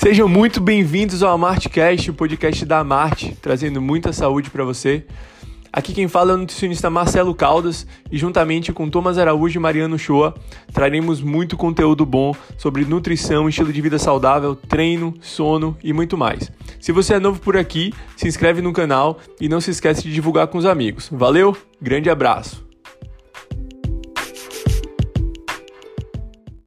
Sejam muito bem-vindos ao AmarteCast, o podcast da Amarte, trazendo muita saúde para você. Aqui quem fala é o nutricionista Marcelo Caldas e juntamente com Thomas Araújo e Mariano Shoa, traremos muito conteúdo bom sobre nutrição, estilo de vida saudável, treino, sono e muito mais. Se você é novo por aqui, se inscreve no canal e não se esqueça de divulgar com os amigos. Valeu, grande abraço!